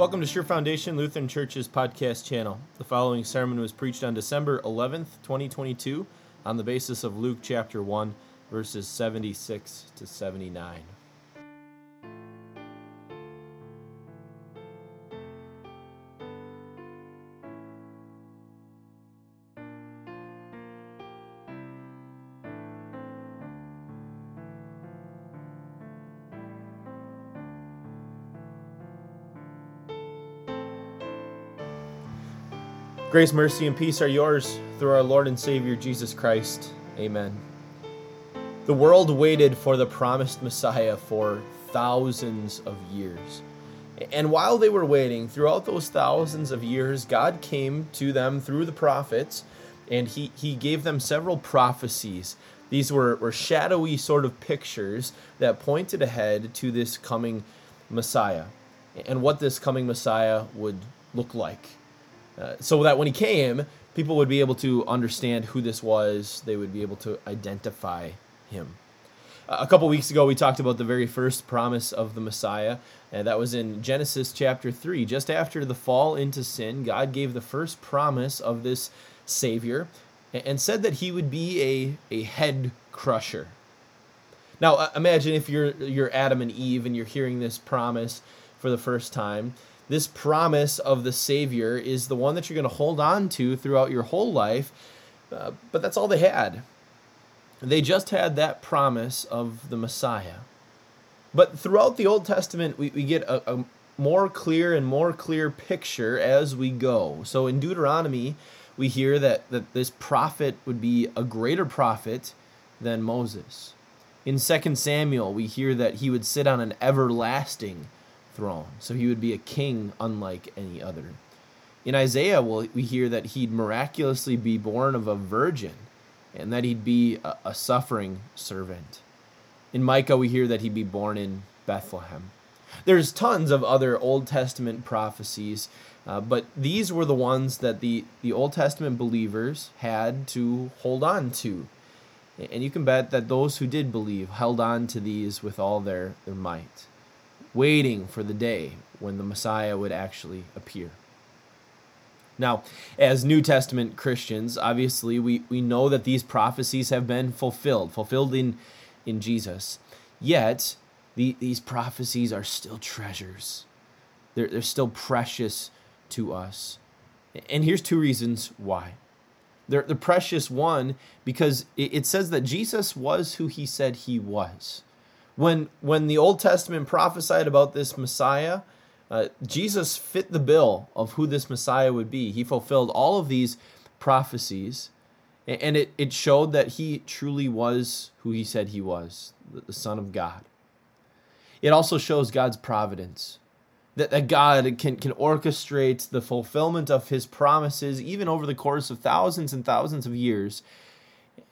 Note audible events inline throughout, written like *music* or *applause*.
Welcome to Sure Foundation Lutheran Church's podcast channel. The following sermon was preached on December 11th, 2022, on the basis of Luke chapter 1, verses 76 to 79. Grace, mercy, and peace are yours through our Lord and Savior Jesus Christ. Amen. The world waited for the promised Messiah for thousands of years. And while they were waiting, throughout those thousands of years, God came to them through the prophets and he, he gave them several prophecies. These were, were shadowy sort of pictures that pointed ahead to this coming Messiah and what this coming Messiah would look like. Uh, so that when he came, people would be able to understand who this was. They would be able to identify him. Uh, a couple weeks ago, we talked about the very first promise of the Messiah, and that was in Genesis chapter 3. Just after the fall into sin, God gave the first promise of this Savior and said that he would be a, a head crusher. Now, uh, imagine if you're, you're Adam and Eve and you're hearing this promise for the first time this promise of the Savior is the one that you're going to hold on to throughout your whole life. Uh, but that's all they had. They just had that promise of the Messiah. But throughout the Old Testament, we, we get a, a more clear and more clear picture as we go. So in Deuteronomy, we hear that, that this prophet would be a greater prophet than Moses. In 2 Samuel, we hear that he would sit on an everlasting throne. So he would be a king unlike any other. In Isaiah, well, we hear that he'd miraculously be born of a virgin and that he'd be a, a suffering servant. In Micah, we hear that he'd be born in Bethlehem. There's tons of other Old Testament prophecies, uh, but these were the ones that the, the Old Testament believers had to hold on to. And you can bet that those who did believe held on to these with all their, their might waiting for the day when the Messiah would actually appear. Now, as New Testament Christians, obviously we, we know that these prophecies have been fulfilled, fulfilled in, in Jesus. Yet, the, these prophecies are still treasures. They're, they're still precious to us. And here's two reasons why. They're, they're precious, one, because it, it says that Jesus was who he said he was when when the Old Testament prophesied about this Messiah, uh, Jesus fit the bill of who this Messiah would be. He fulfilled all of these prophecies, and it, it showed that he truly was who he said he was, the Son of God. It also shows God's providence. That, that God can, can orchestrate the fulfillment of his promises even over the course of thousands and thousands of years.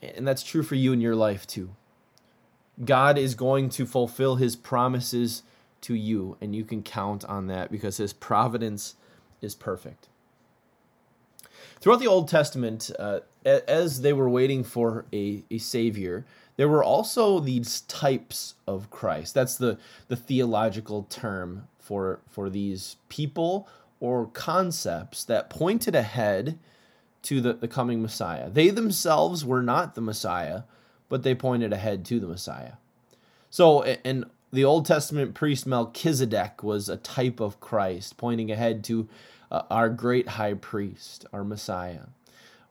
And that's true for you in your life too. God is going to fulfill his promises to you, and you can count on that because his providence is perfect. Throughout the Old Testament, uh, as they were waiting for a, a Savior, there were also these types of Christ. That's the, the theological term for, for these people or concepts that pointed ahead to the, the coming Messiah. They themselves were not the Messiah, but they pointed ahead to the Messiah. So, and the Old Testament priest Melchizedek was a type of Christ, pointing ahead to uh, our great high priest, our Messiah.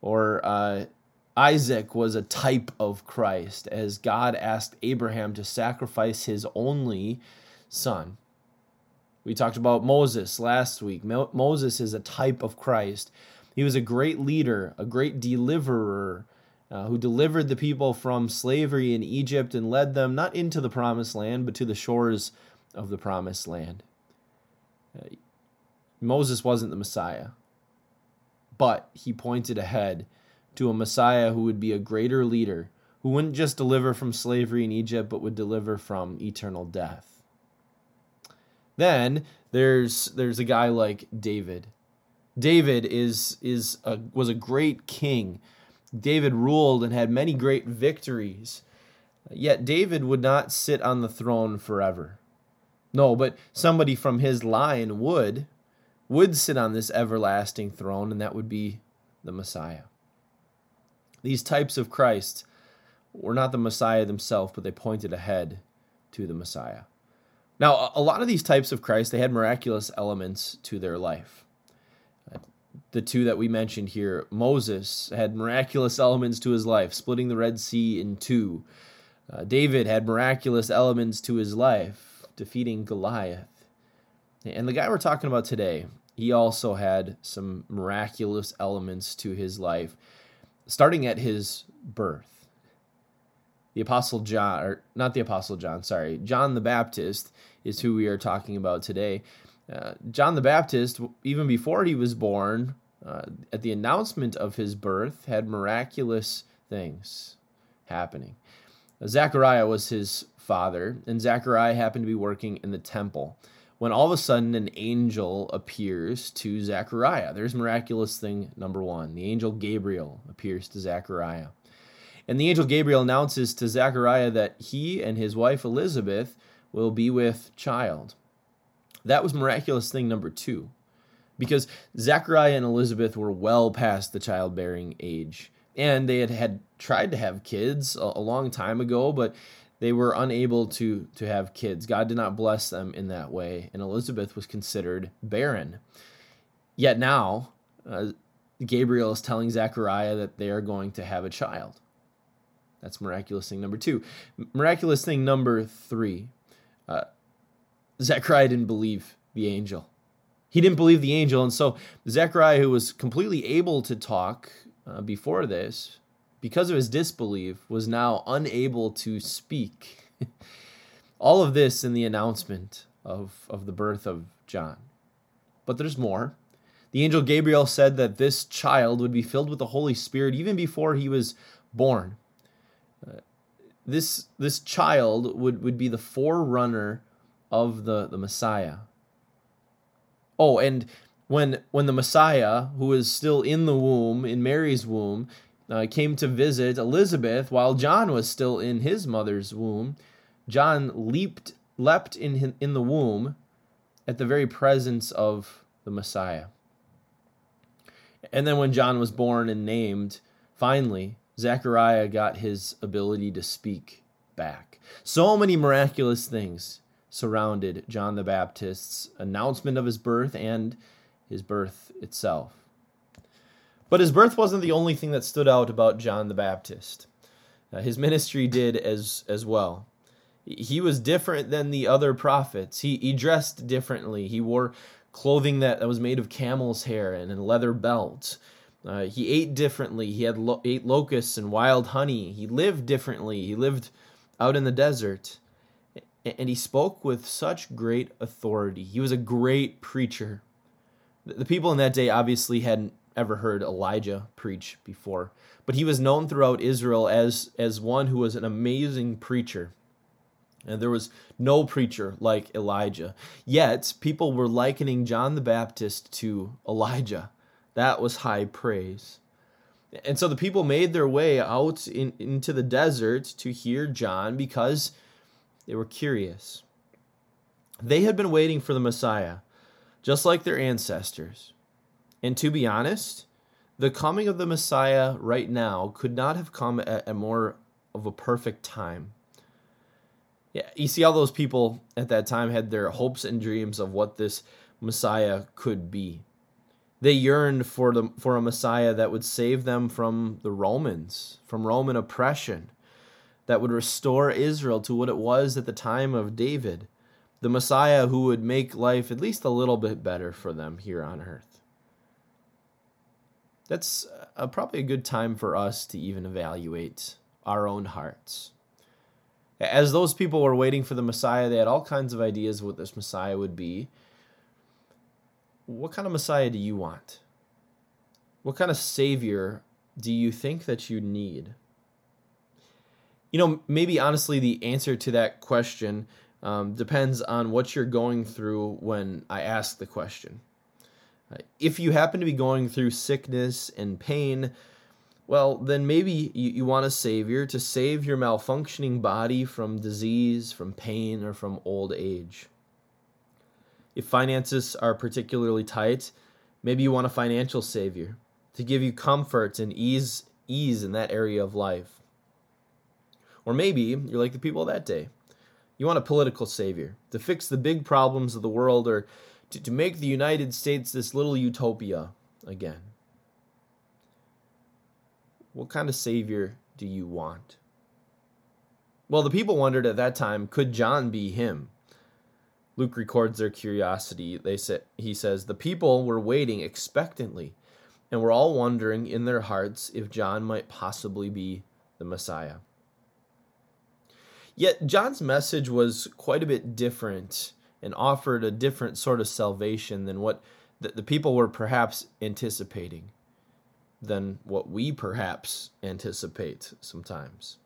Or uh, Isaac was a type of Christ, as God asked Abraham to sacrifice his only son. We talked about Moses last week. Mo- Moses is a type of Christ. He was a great leader, a great deliverer, uh, who delivered the people from slavery in Egypt and led them not into the promised land, but to the shores of the promised land. Uh, Moses wasn't the Messiah, but he pointed ahead to a Messiah who would be a greater leader, who wouldn't just deliver from slavery in Egypt, but would deliver from eternal death. Then there's there's a guy like David. David is is a, was a great king David ruled and had many great victories. Yet David would not sit on the throne forever. No, but somebody from his line would. would sit on this everlasting throne, and that would be the Messiah. These types of Christ were not the Messiah themselves, but they pointed ahead to the Messiah. Now, a lot of these types of Christ, they had miraculous elements to their life. The two that we mentioned here, Moses had miraculous elements to his life, splitting the Red Sea in two. Uh, David had miraculous elements to his life, defeating Goliath. And the guy we're talking about today, he also had some miraculous elements to his life, starting at his birth. The Apostle John, or not the Apostle John, sorry, John the Baptist is who we are talking about today. Uh, John the Baptist, even before he was born, uh, at the announcement of his birth, had miraculous things happening. Zechariah was his father, and Zechariah happened to be working in the temple when all of a sudden an angel appears to Zechariah. There's miraculous thing number one. The angel Gabriel appears to Zechariah. And the angel Gabriel announces to Zechariah that he and his wife Elizabeth will be with child. That was miraculous thing number two, because Zechariah and Elizabeth were well past the childbearing age. And they had, had tried to have kids a, a long time ago, but they were unable to to have kids. God did not bless them in that way, and Elizabeth was considered barren. Yet now, uh, Gabriel is telling Zechariah that they are going to have a child. That's miraculous thing number two. Miraculous thing number three. Uh, Zechariah didn't believe the angel. He didn't believe the angel, and so Zechariah, who was completely able to talk uh, before this, because of his disbelief, was now unable to speak. *laughs* All of this in the announcement of, of the birth of John. But there's more. The angel Gabriel said that this child would be filled with the Holy Spirit even before he was born. Uh, this this child would, would be the forerunner of the, the Messiah. Oh, and when when the Messiah, who is still in the womb, in Mary's womb, uh, came to visit Elizabeth while John was still in his mother's womb. John leaped, leapt in, in the womb at the very presence of the Messiah. And then when John was born and named, finally, Zechariah got his ability to speak back. So many miraculous things surrounded John the Baptist's announcement of his birth and his birth itself. But his birth wasn't the only thing that stood out about John the Baptist. Uh, his ministry did as as well. He was different than the other prophets. He he dressed differently. He wore clothing that, that was made of camel's hair and a leather belt. Uh, he ate differently. He had lo- ate locusts and wild honey. He lived differently. He lived out in the desert, and he spoke with such great authority. He was a great preacher. The people in that day obviously hadn't ever heard Elijah preach before, but he was known throughout Israel as as one who was an amazing preacher. And there was no preacher like Elijah. Yet people were likening John the Baptist to Elijah. That was high praise. And so the people made their way out in, into the desert to hear John because they were curious. They had been waiting for the Messiah, just like their ancestors. And to be honest, the coming of the Messiah right now could not have come at a more of a perfect time. Yeah, you see, all those people at that time had their hopes and dreams of what this Messiah could be. They yearned for the for a Messiah that would save them from the Romans, from Roman oppression, that would restore Israel to what it was at the time of David, the Messiah who would make life at least a little bit better for them here on earth that's uh, probably a good time for us to even evaluate our own hearts. As those people were waiting for the Messiah, they had all kinds of ideas of what this Messiah would be. What kind of Messiah do you want? What kind of Savior do you think that you need? You know, maybe honestly, the answer to that question um, depends on what you're going through when I ask the question. If you happen to be going through sickness and pain, well, then maybe you, you want a savior to save your malfunctioning body from disease, from pain, or from old age. If finances are particularly tight, maybe you want a financial savior to give you comfort and ease ease in that area of life. Or maybe you're like the people that day. You want a political savior to fix the big problems of the world or to, to make the United States this little utopia again. What kind of savior do you want? Well, the people wondered at that time, could John be him? Luke records their curiosity. They say, he says, the people were waiting expectantly and were all wondering in their hearts if John might possibly be the Messiah. Yet John's message was quite a bit different and offered a different sort of salvation than what the, the people were perhaps anticipating, than what we perhaps anticipate sometimes.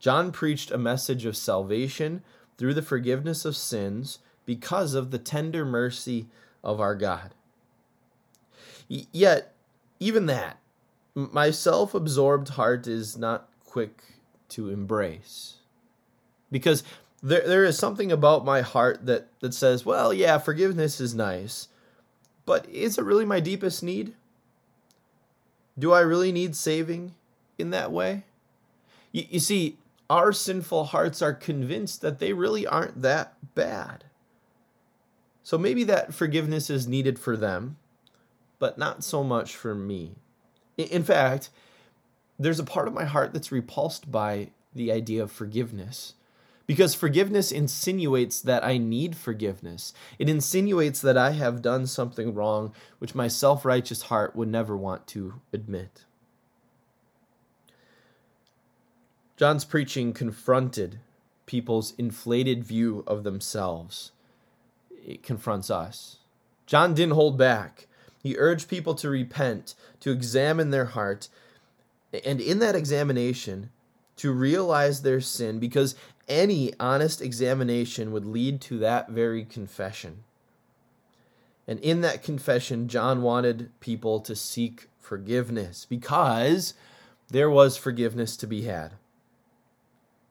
John preached a message of salvation through the forgiveness of sins because of the tender mercy of our God. Yet, even that, my self absorbed heart is not quick to embrace. Because there, there is something about my heart that, that says, well, yeah, forgiveness is nice, but is it really my deepest need? Do I really need saving in that way? You, you see, our sinful hearts are convinced that they really aren't that bad. So maybe that forgiveness is needed for them, but not so much for me. In fact, there's a part of my heart that's repulsed by the idea of forgiveness. Because forgiveness insinuates that I need forgiveness. It insinuates that I have done something wrong, which my self righteous heart would never want to admit. John's preaching confronted people's inflated view of themselves. It confronts us. John didn't hold back. He urged people to repent, to examine their heart, and in that examination, to realize their sin, because any honest examination would lead to that very confession. And in that confession, John wanted people to seek forgiveness because there was forgiveness to be had.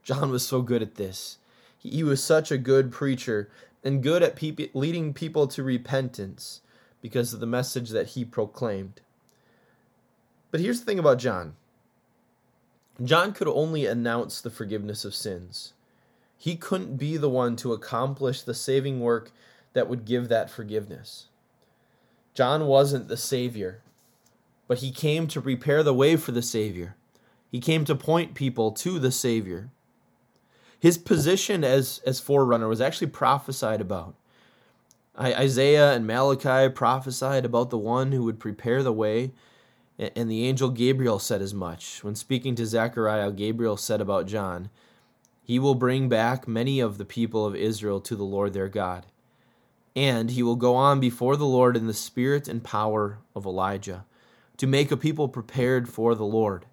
John was so good at this. He was such a good preacher and good at leading people to repentance because of the message that he proclaimed. But here's the thing about John John could only announce the forgiveness of sins. He couldn't be the one to accomplish the saving work that would give that forgiveness. John wasn't the Savior, but he came to prepare the way for the Savior. He came to point people to the Savior. His position as, as forerunner was actually prophesied about. Isaiah and Malachi prophesied about the one who would prepare the way, and the angel Gabriel said as much. When speaking to Zechariah, Gabriel said about John, He will bring back many of the people of Israel to the Lord their God. And he will go on before the Lord in the spirit and power of Elijah, to make a people prepared for the Lord.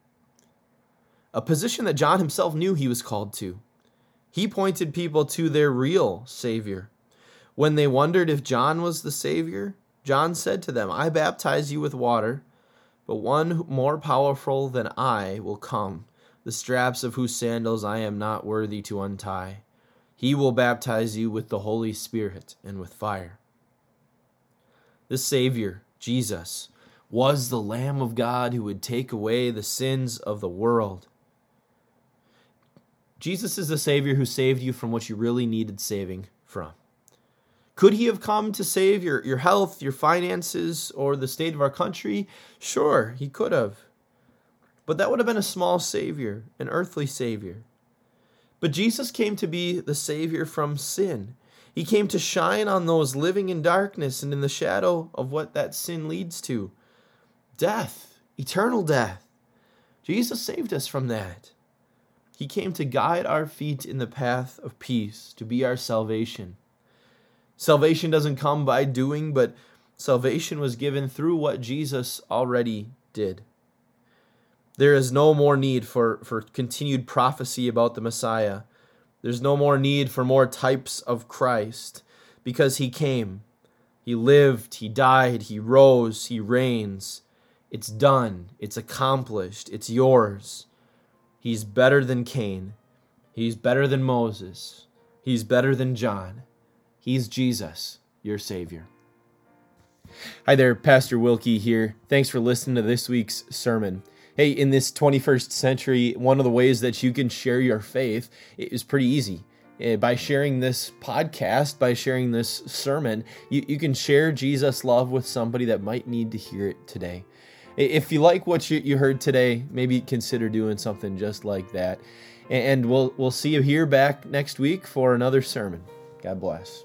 A position that John himself knew he was called to. He pointed people to their real Savior. When they wondered if John was the Savior, John said to them, I baptize you with water, but one more powerful than I will come, the straps of whose sandals I am not worthy to untie. He will baptize you with the Holy Spirit and with fire. The Savior, Jesus, was the Lamb of God who would take away the sins of the world. Jesus is the Savior who saved you from what you really needed saving from. Could he have come to save your, your health, your finances, or the state of our country? Sure, he could have. But that would have been a small Savior, an earthly Savior. But Jesus came to be the Savior from sin. He came to shine on those living in darkness and in the shadow of what that sin leads to death, eternal death. Jesus saved us from that. He came to guide our feet in the path of peace, to be our salvation. Salvation doesn't come by doing, but salvation was given through what Jesus already did. There is no more need for, for continued prophecy about the Messiah. There's no more need for more types of Christ because he came. He lived, he died, he rose, he reigns. It's done, it's accomplished, it's yours. He's better than Cain. He's better than Moses. He's better than John. He's Jesus. your Savior. Hi there, Pastor Wilkie here. Thanks for listening to this week's sermon. Hey, in this 21st century, one of the ways that you can share your faith is pretty easy. Eh, by sharing this podcast, by sharing this sermon, you, you can share Jesus' love with somebody that might need to hear it today. If you like what you, you heard today, maybe consider doing something just like that. And we'll, we'll see you here back next week for another sermon. God bless.